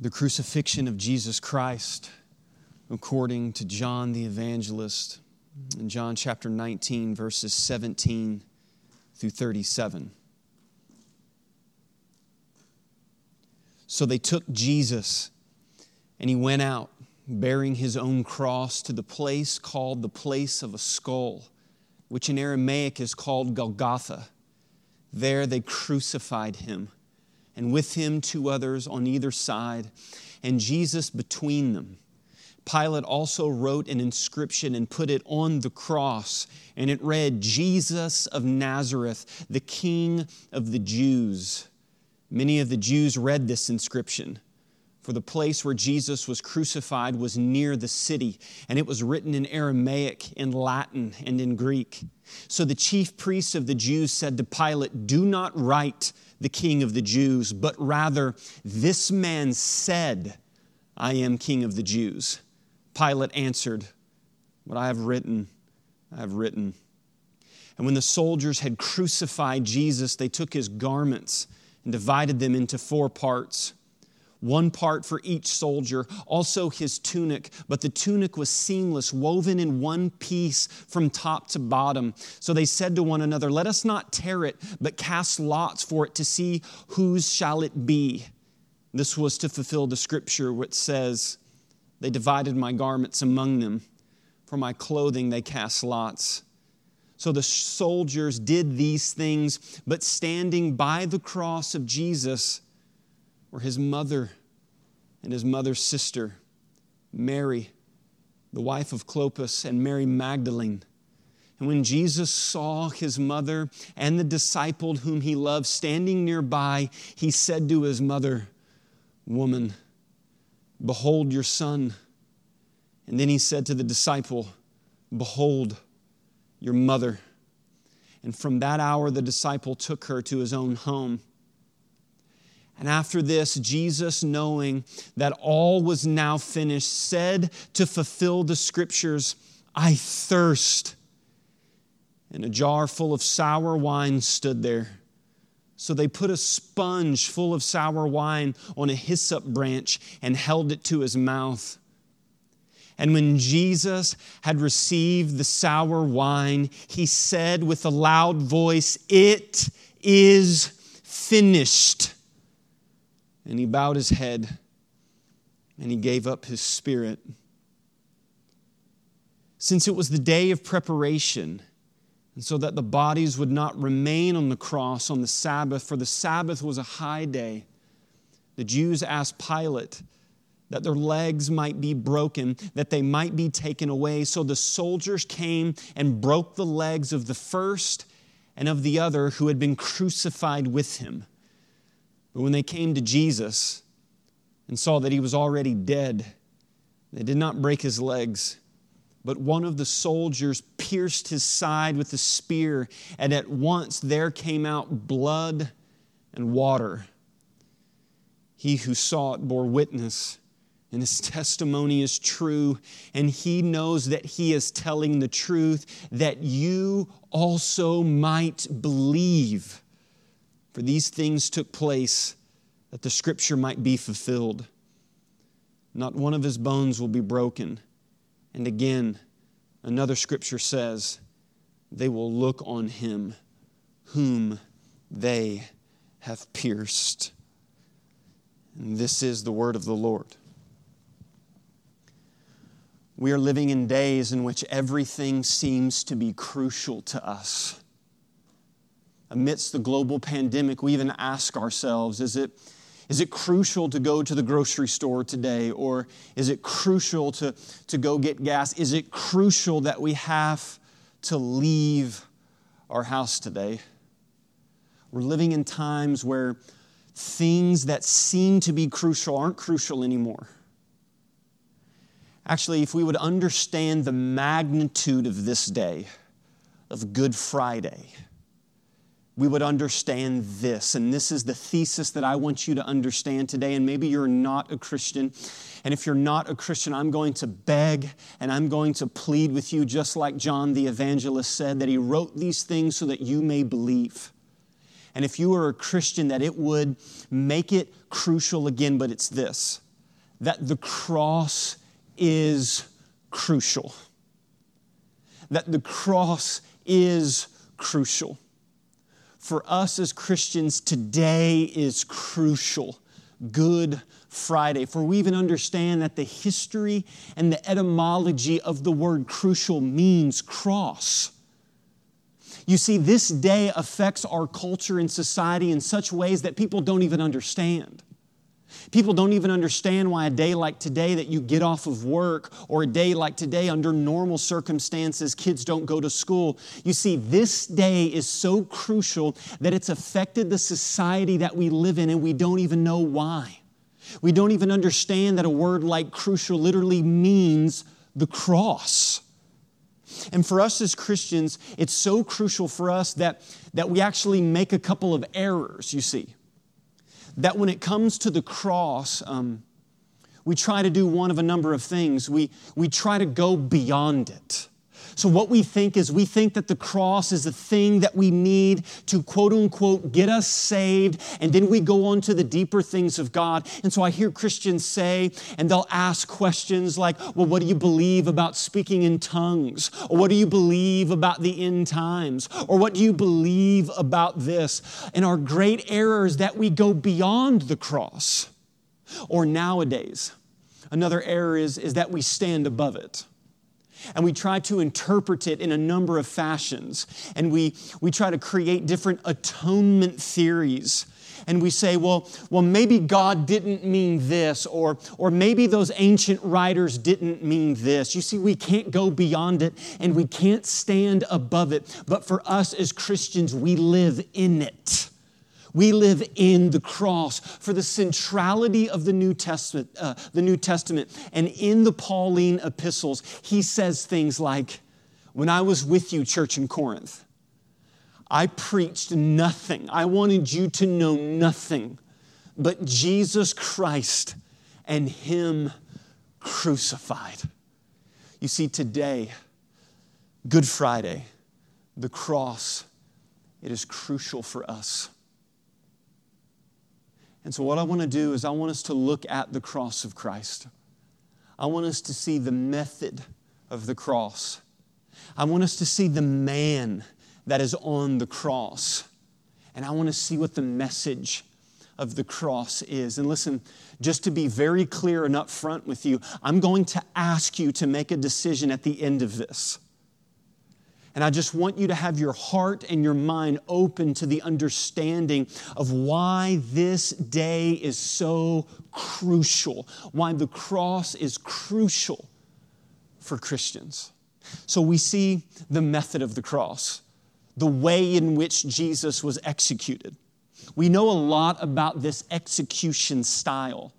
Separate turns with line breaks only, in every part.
the crucifixion of Jesus Christ according to John the Evangelist in John chapter 19, verses 17 through 37. So they took Jesus, and he went out bearing his own cross to the place called the place of a skull, which in Aramaic is called Golgotha. There they crucified him and with him two others on either side, and Jesus between them. Pilate also wrote an inscription and put it on the cross, and it read, Jesus of Nazareth, the King of the Jews. Many of the Jews read this inscription, for the place where Jesus was crucified was near the city, and it was written in Aramaic, in Latin, and in Greek. So the chief priests of the Jews said to Pilate, Do not write the king of the Jews, but rather, this man said, I am king of the Jews. Pilate answered, What I have written, I have written. And when the soldiers had crucified Jesus, they took his garments and divided them into four parts one part for each soldier, also his tunic. But the tunic was seamless, woven in one piece from top to bottom. So they said to one another, Let us not tear it, but cast lots for it to see whose shall it be. This was to fulfill the scripture which says, They divided my garments among them. For my clothing they cast lots. So the soldiers did these things, but standing by the cross of Jesus, were his mother and his mother's sister, Mary, the wife of Clopas, and Mary Magdalene. And when Jesus saw his mother and the disciple whom he loved standing nearby, he said to his mother, Woman, behold your son. And then he said to the disciple, Behold your mother. And from that hour, the disciple took her to his own home. And after this, Jesus, knowing that all was now finished, said to fulfill the scriptures, I thirst. And a jar full of sour wine stood there. So they put a sponge full of sour wine on a hyssop branch and held it to his mouth. And when Jesus had received the sour wine, he said with a loud voice, It is finished. And he bowed his head and he gave up his spirit. Since it was the day of preparation, and so that the bodies would not remain on the cross on the Sabbath, for the Sabbath was a high day, the Jews asked Pilate that their legs might be broken, that they might be taken away. So the soldiers came and broke the legs of the first and of the other who had been crucified with him. But when they came to Jesus and saw that he was already dead, they did not break his legs. But one of the soldiers pierced his side with a spear, and at once there came out blood and water. He who saw it bore witness, and his testimony is true, and he knows that he is telling the truth, that you also might believe. For these things took place that the scripture might be fulfilled. Not one of his bones will be broken. And again, another scripture says, they will look on him whom they have pierced. And this is the word of the Lord. We are living in days in which everything seems to be crucial to us amidst the global pandemic, we even ask ourselves is it, is it crucial to go to the grocery store today? Or is it crucial to, to go get gas? Is it crucial that we have to leave our house today? We're living in times where things that seem to be crucial aren't crucial anymore. Actually, if we would understand the magnitude of this day, of Good Friday, we would understand this. And this is the thesis that I want you to understand today. And maybe you're not a Christian. And if you're not a Christian, I'm going to beg and I'm going to plead with you, just like John the evangelist said, that he wrote these things so that you may believe. And if you are a Christian, that it would make it crucial again, but it's this that the cross is crucial. That the cross is crucial. For us as Christians, today is crucial. Good Friday, for we even understand that the history and the etymology of the word crucial means cross. You see, this day affects our culture and society in such ways that people don't even understand. People don't even understand why a day like today that you get off of work or a day like today under normal circumstances kids don't go to school. You see this day is so crucial that it's affected the society that we live in and we don't even know why. We don't even understand that a word like crucial literally means the cross. And for us as Christians, it's so crucial for us that, that we actually make a couple of errors, you see. That when it comes to the cross, um, we try to do one of a number of things. We, we try to go beyond it. So, what we think is we think that the cross is the thing that we need to quote unquote get us saved, and then we go on to the deeper things of God. And so I hear Christians say, and they'll ask questions like, Well, what do you believe about speaking in tongues? Or what do you believe about the end times? Or what do you believe about this? And our great error is that we go beyond the cross. Or nowadays, another error is, is that we stand above it and we try to interpret it in a number of fashions. And we, we try to create different atonement theories. And we say, well, well, maybe God didn't mean this, or, or maybe those ancient writers didn't mean this. You see, we can't go beyond it and we can't stand above it. But for us as Christians, we live in it. We live in the cross for the centrality of the New Testament, uh, the New Testament. And in the Pauline epistles, he says things like, When I was with you, church in Corinth, I preached nothing. I wanted you to know nothing but Jesus Christ and Him crucified. You see, today, Good Friday, the cross, it is crucial for us. And so, what I want to do is, I want us to look at the cross of Christ. I want us to see the method of the cross. I want us to see the man that is on the cross. And I want to see what the message of the cross is. And listen, just to be very clear and upfront with you, I'm going to ask you to make a decision at the end of this. And I just want you to have your heart and your mind open to the understanding of why this day is so crucial, why the cross is crucial for Christians. So we see the method of the cross, the way in which Jesus was executed. We know a lot about this execution style.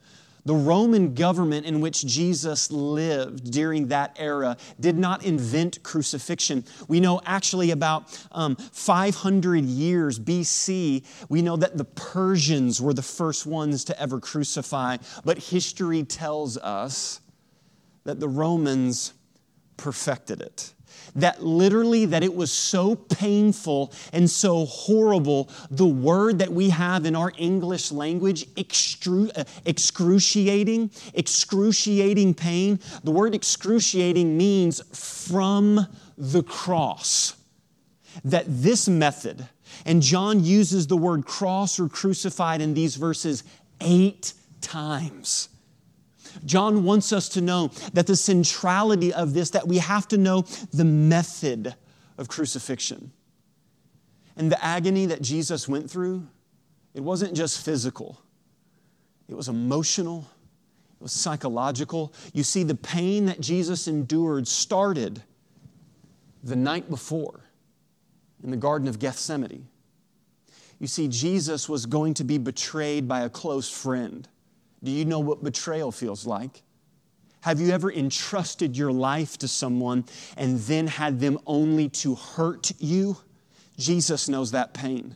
The Roman government in which Jesus lived during that era did not invent crucifixion. We know actually about um, 500 years BC, we know that the Persians were the first ones to ever crucify. But history tells us that the Romans perfected it that literally that it was so painful and so horrible the word that we have in our english language excru- uh, excruciating excruciating pain the word excruciating means from the cross. That this method and john uses the word cross or crucified in these verses eight times John wants us to know that the centrality of this, that we have to know the method of crucifixion. And the agony that Jesus went through, it wasn't just physical, it was emotional, it was psychological. You see, the pain that Jesus endured started the night before in the Garden of Gethsemane. You see, Jesus was going to be betrayed by a close friend. Do you know what betrayal feels like? Have you ever entrusted your life to someone and then had them only to hurt you? Jesus knows that pain.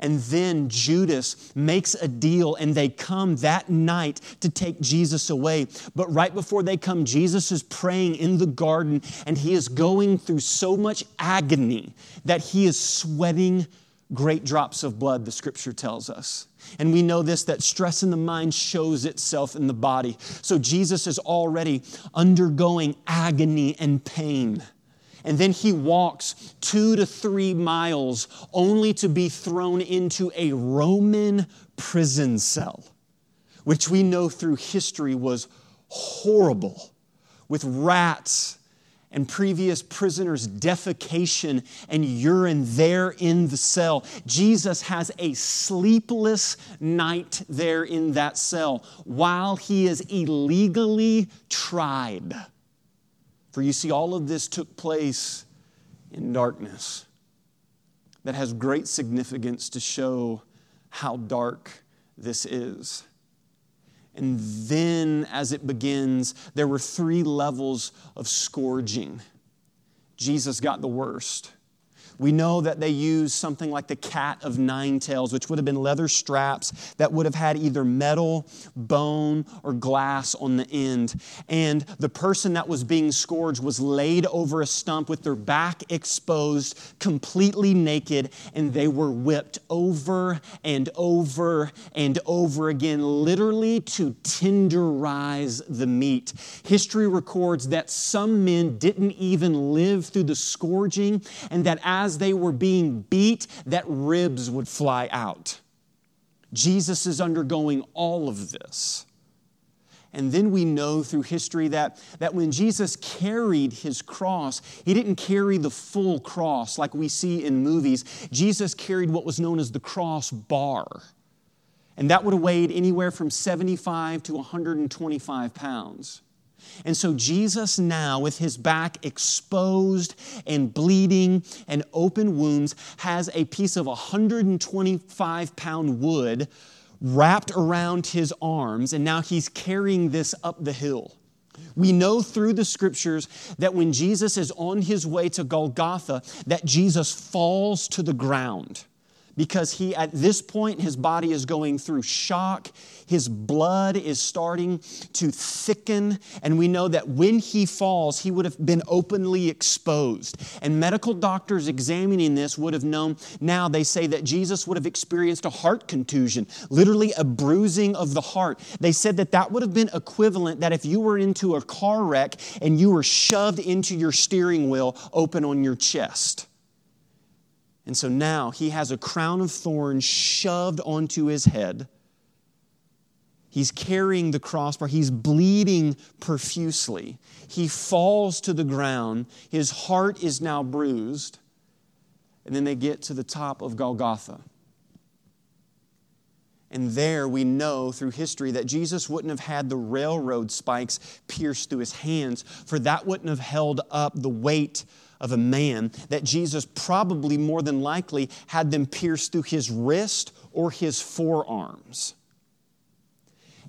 And then Judas makes a deal and they come that night to take Jesus away. But right before they come, Jesus is praying in the garden and he is going through so much agony that he is sweating great drops of blood, the scripture tells us. And we know this that stress in the mind shows itself in the body. So Jesus is already undergoing agony and pain. And then he walks two to three miles only to be thrown into a Roman prison cell, which we know through history was horrible, with rats and previous prisoners' defecation and urine there in the cell. Jesus has a sleepless night there in that cell while he is illegally tried. For you see, all of this took place in darkness. That has great significance to show how dark this is. And then, as it begins, there were three levels of scourging. Jesus got the worst. We know that they used something like the cat of nine tails, which would have been leather straps that would have had either metal, bone, or glass on the end. And the person that was being scourged was laid over a stump with their back exposed, completely naked, and they were whipped over and over and over again, literally to tenderize the meat. History records that some men didn't even live through the scourging, and that as as they were being beat, that ribs would fly out. Jesus is undergoing all of this. And then we know through history that, that when Jesus carried his cross, he didn't carry the full cross like we see in movies. Jesus carried what was known as the cross bar. And that would have weighed anywhere from 75 to 125 pounds. And so Jesus, now with his back exposed and bleeding and open wounds, has a piece of 125 pound wood wrapped around his arms, and now he's carrying this up the hill. We know through the scriptures that when Jesus is on his way to Golgotha, that Jesus falls to the ground because he at this point his body is going through shock. His blood is starting to thicken. And we know that when he falls he would have been openly exposed. And medical doctors examining this would have known now they say that jesus would have experienced a heart contusion literally a bruising of the heart. They said that that would have been equivalent that if you were into a car wreck and you were shoved into your steering wheel open on your chest and so now he has a crown of thorns shoved onto his head. He's carrying the crossbar. He's bleeding profusely. He falls to the ground. His heart is now bruised. And then they get to the top of Golgotha. And there we know through history that Jesus wouldn't have had the railroad spikes pierced through his hands, for that wouldn't have held up the weight of a man, that Jesus probably more than likely had them pierced through his wrist or his forearms.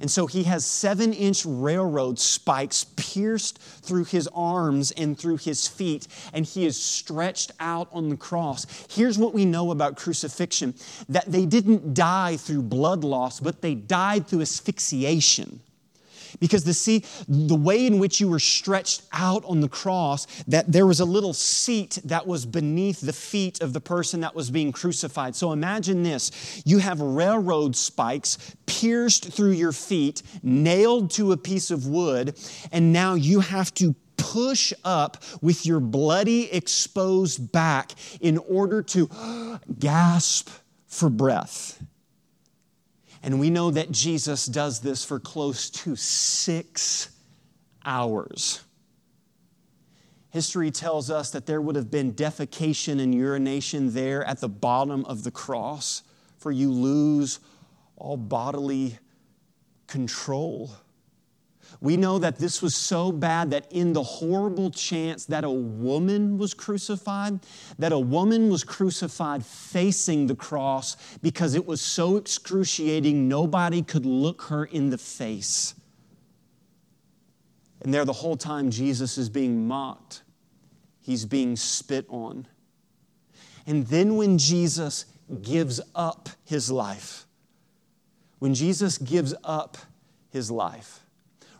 And so he has seven inch railroad spikes pierced through his arms and through his feet, and he is stretched out on the cross. Here's what we know about crucifixion that they didn't die through blood loss, but they died through asphyxiation. Because the see, the way in which you were stretched out on the cross, that there was a little seat that was beneath the feet of the person that was being crucified. So imagine this you have railroad spikes pierced through your feet, nailed to a piece of wood, and now you have to push up with your bloody, exposed back in order to gasp for breath. And we know that Jesus does this for close to six hours. History tells us that there would have been defecation and urination there at the bottom of the cross, for you lose all bodily control. We know that this was so bad that in the horrible chance that a woman was crucified, that a woman was crucified facing the cross because it was so excruciating nobody could look her in the face. And there, the whole time, Jesus is being mocked, he's being spit on. And then, when Jesus gives up his life, when Jesus gives up his life,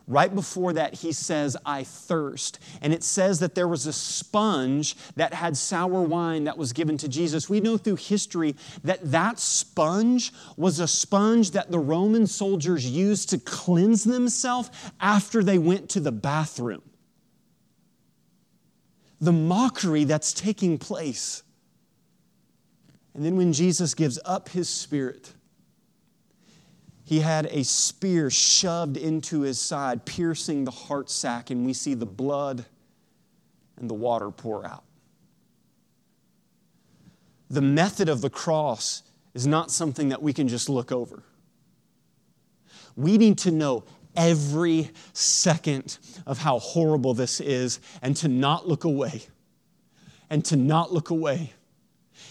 Right before that, he says, I thirst. And it says that there was a sponge that had sour wine that was given to Jesus. We know through history that that sponge was a sponge that the Roman soldiers used to cleanse themselves after they went to the bathroom. The mockery that's taking place. And then when Jesus gives up his spirit, he had a spear shoved into his side, piercing the heart sac, and we see the blood and the water pour out. The method of the cross is not something that we can just look over. We need to know every second of how horrible this is and to not look away. And to not look away.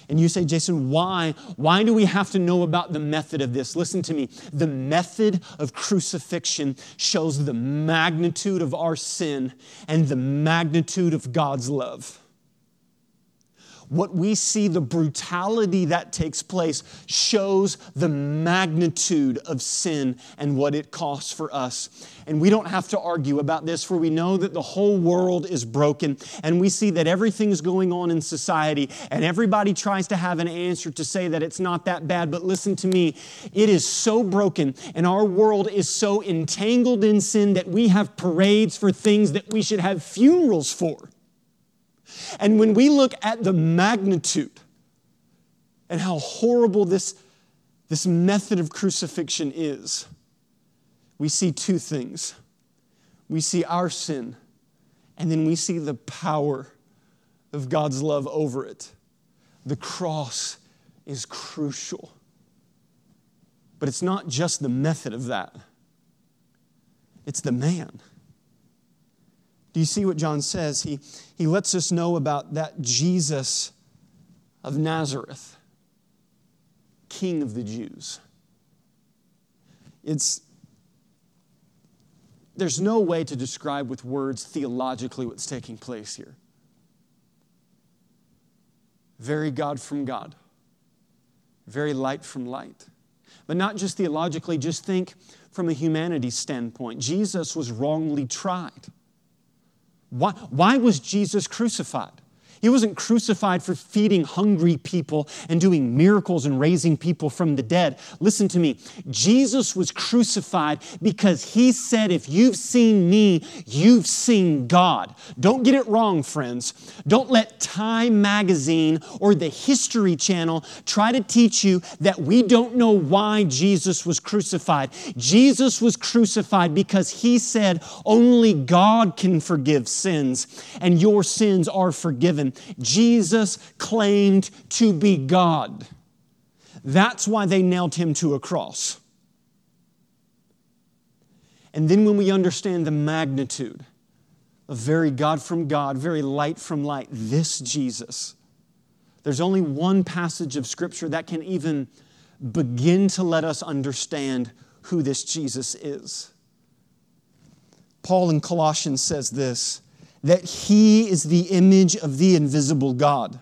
And you say, Jason, why? Why do we have to know about the method of this? Listen to me. The method of crucifixion shows the magnitude of our sin and the magnitude of God's love what we see, the brutality that takes place, shows the magnitude of sin and what it costs for us. And we don't have to argue about this, for we know that the whole world is broken. And we see that everything's going on in society, and everybody tries to have an answer to say that it's not that bad. But listen to me, it is so broken, and our world is so entangled in sin that we have parades for things that we should have funerals for. And when we look at the magnitude and how horrible this, this method of crucifixion is, we see two things. We see our sin, and then we see the power of God's love over it. The cross is crucial. But it's not just the method of that, it's the man. Do you see what John says? He, he lets us know about that Jesus of Nazareth, King of the Jews. It's, there's no way to describe with words theologically what's taking place here. Very God from God, very light from light. But not just theologically, just think from a humanity standpoint. Jesus was wrongly tried. Why, why was Jesus crucified? He wasn't crucified for feeding hungry people and doing miracles and raising people from the dead. Listen to me. Jesus was crucified because he said, If you've seen me, you've seen God. Don't get it wrong, friends. Don't let Time Magazine or the History Channel try to teach you that we don't know why Jesus was crucified. Jesus was crucified because he said, Only God can forgive sins, and your sins are forgiven. Jesus claimed to be God. That's why they nailed him to a cross. And then when we understand the magnitude of very God from God, very light from light, this Jesus, there's only one passage of Scripture that can even begin to let us understand who this Jesus is. Paul in Colossians says this that he is the image of the invisible God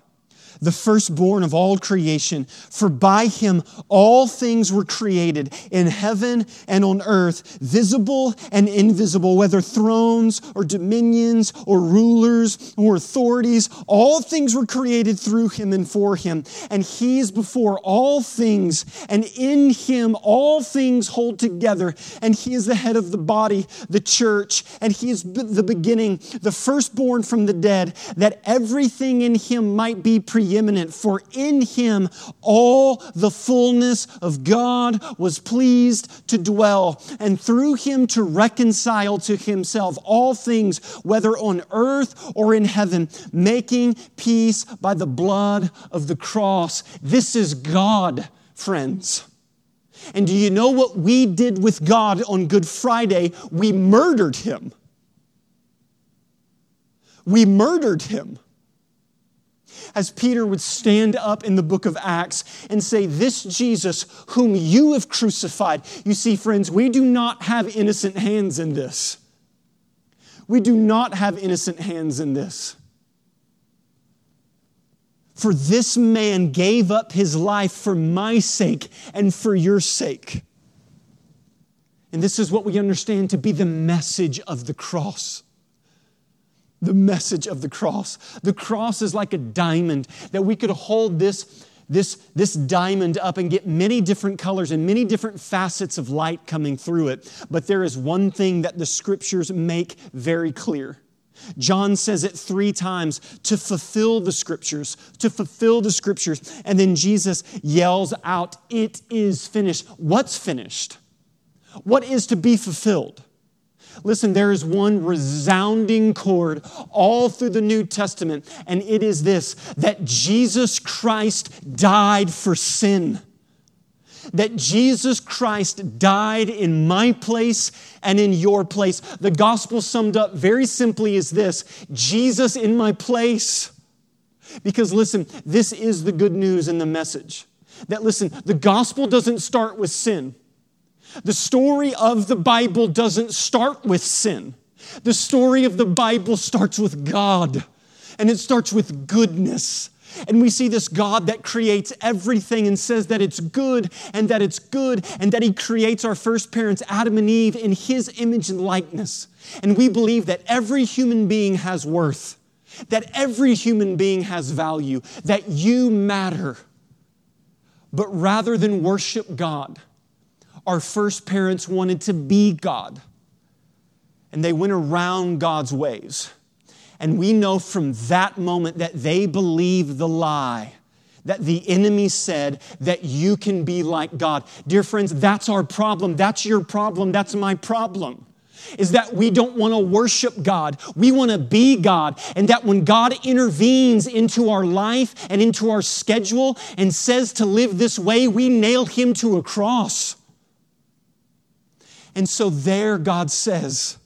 the firstborn of all creation. For by him all things were created in heaven and on earth, visible and invisible, whether thrones or dominions or rulers or authorities. All things were created through him and for him. And he is before all things, and in him all things hold together. And he is the head of the body, the church, and he is the beginning, the firstborn from the dead, that everything in him might be pre preeminent, for in him all the fullness of God was pleased to dwell, and through him to reconcile to himself all things, whether on earth or in heaven, making peace by the blood of the cross. This is God, friends. And do you know what we did with God on Good Friday? We murdered him. We murdered him as Peter would stand up in the book of Acts and say, This Jesus, whom you have crucified. You see, friends, we do not have innocent hands in this. We do not have innocent hands in this. For this man gave up his life for my sake and for your sake. And this is what we understand to be the message of the cross. The message of the cross. The cross is like a diamond that we could hold this, this, this diamond up and get many different colors and many different facets of light coming through it. But there is one thing that the scriptures make very clear. John says it three times to fulfill the scriptures, to fulfill the scriptures. And then Jesus yells out, It is finished. What's finished? What is to be fulfilled? Listen, there is one resounding chord all through the New Testament, and it is this that Jesus Christ died for sin. That Jesus Christ died in my place and in your place. The gospel summed up very simply is this Jesus in my place. Because listen, this is the good news in the message. That listen, the gospel doesn't start with sin. The story of the Bible doesn't start with sin. The story of the Bible starts with God, and it starts with goodness. And we see this God that creates everything and says that it's good and that it's good and that He creates our first parents, Adam and Eve, in His image and likeness. And we believe that every human being has worth, that every human being has value, that you matter. But rather than worship God, our first parents wanted to be God, and they went around God's ways. And we know from that moment that they believed the lie that the enemy said that you can be like God. Dear friends, that's our problem. That's your problem. That's my problem. Is that we don't want to worship God. We want to be God. And that when God intervenes into our life and into our schedule and says to live this way, we nail him to a cross. And so there God says,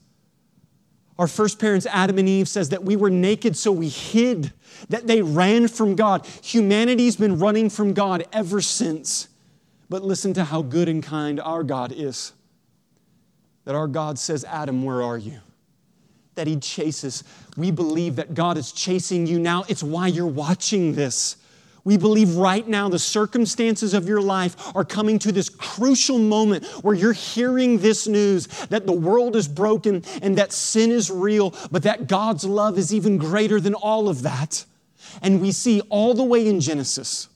our first parents, Adam and Eve, says that we were naked, so we hid, that they ran from God. Humanity's been running from God ever since. But listen to how good and kind our God is. That our God says, Adam, where are you? That he chases. We believe that God is chasing you now. It's why you're watching this. We believe right now the circumstances of your life are coming to this crucial moment where you're hearing this news that the world is broken and that sin is real, but that God's love is even greater than all of that. And we see all the way in Genesis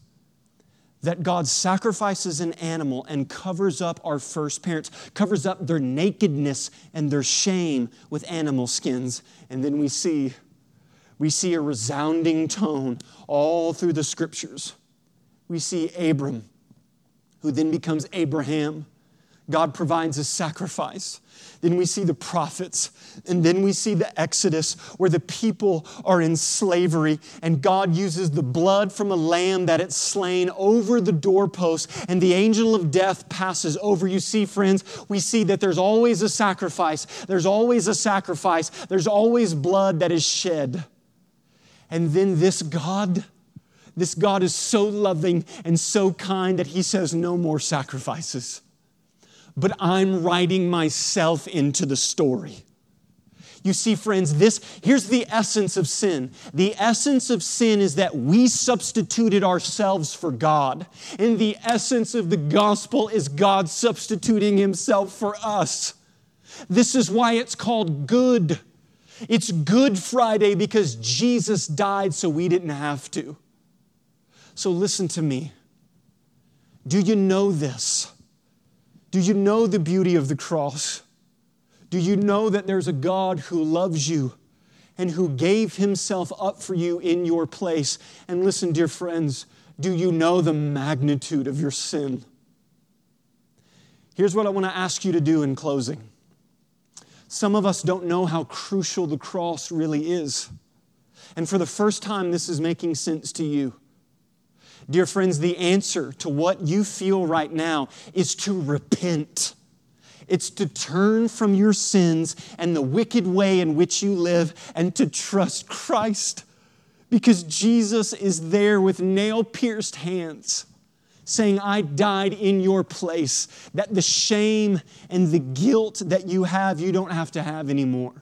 that God sacrifices an animal and covers up our first parents, covers up their nakedness and their shame with animal skins. And then we see we see a resounding tone all through the scriptures. We see Abram, who then becomes Abraham. God provides a sacrifice. Then we see the prophets, and then we see the Exodus where the people are in slavery, and God uses the blood from a lamb that it's slain over the doorpost, and the angel of death passes over. You see, friends, we see that there's always a sacrifice. There's always a sacrifice. There's always blood that is shed. And then this God, this God is so loving and so kind that he says, No more sacrifices. But I'm writing myself into the story. You see, friends, this here's the essence of sin. The essence of sin is that we substituted ourselves for God. And the essence of the gospel is God substituting himself for us. This is why it's called good. It's Good Friday because Jesus died so we didn't have to. So listen to me. Do you know this? Do you know the beauty of the cross? Do you know that there's a God who loves you and who gave himself up for you in your place? And listen, dear friends, do you know the magnitude of your sin? Here's what I want to ask you to do in closing. Some of us don't know how crucial the cross really is. And for the first time, this is making sense to you. Dear friends, the answer to what you feel right now is to repent. It's to turn from your sins and the wicked way in which you live and to trust Christ because Jesus is there with nail pierced hands saying, I died in your place, that the shame and the guilt that you have, you don't have to have anymore.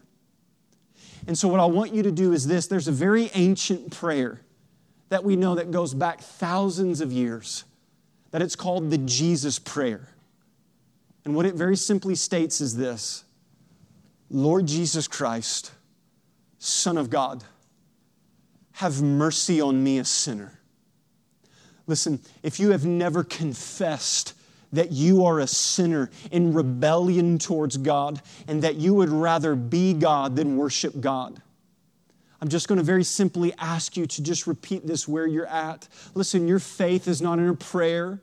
And so, what I want you to do is this there's a very ancient prayer that we know that goes back thousands of years, that it's called the Jesus Prayer. And what it very simply states is this Lord Jesus Christ, Son of God, have mercy on me, a sinner. Listen, if you have never confessed that you are a sinner in rebellion towards God and that you would rather be God than worship God, I'm just going to very simply ask you to just repeat this where you're at. Listen, your faith is not in a prayer.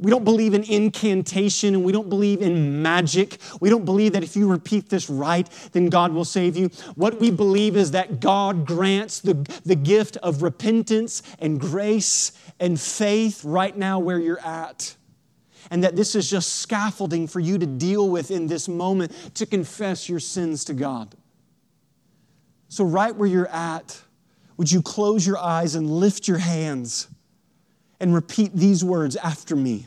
We don't believe in incantation and we don't believe in magic. We don't believe that if you repeat this right, then God will save you. What we believe is that God grants the, the gift of repentance and grace and faith right now where you're at. And that this is just scaffolding for you to deal with in this moment to confess your sins to God. So, right where you're at, would you close your eyes and lift your hands? And repeat these words after me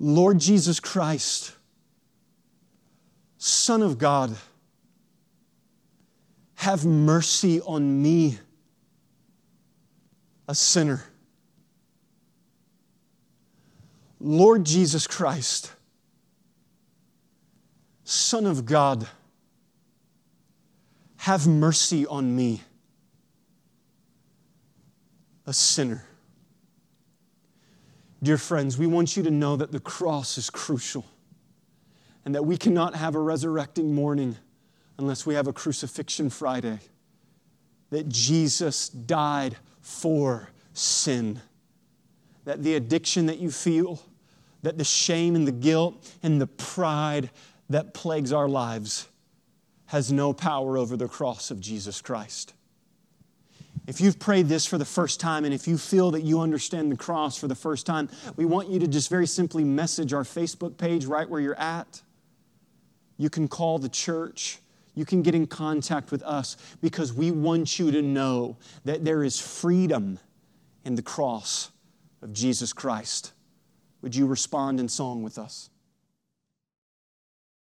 Lord Jesus Christ, Son of God, have mercy on me, a sinner. Lord Jesus Christ, Son of God, have mercy on me, a sinner. Dear friends, we want you to know that the cross is crucial and that we cannot have a resurrecting morning unless we have a crucifixion Friday. That Jesus died for sin. That the addiction that you feel, that the shame and the guilt and the pride that plagues our lives has no power over the cross of Jesus Christ. If you've prayed this for the first time and if you feel that you understand the cross for the first time, we want you to just very simply message our Facebook page right where you're at. You can call the church. You can get in contact with us because we want you to know that there is freedom in the cross of Jesus Christ. Would you respond in song with us?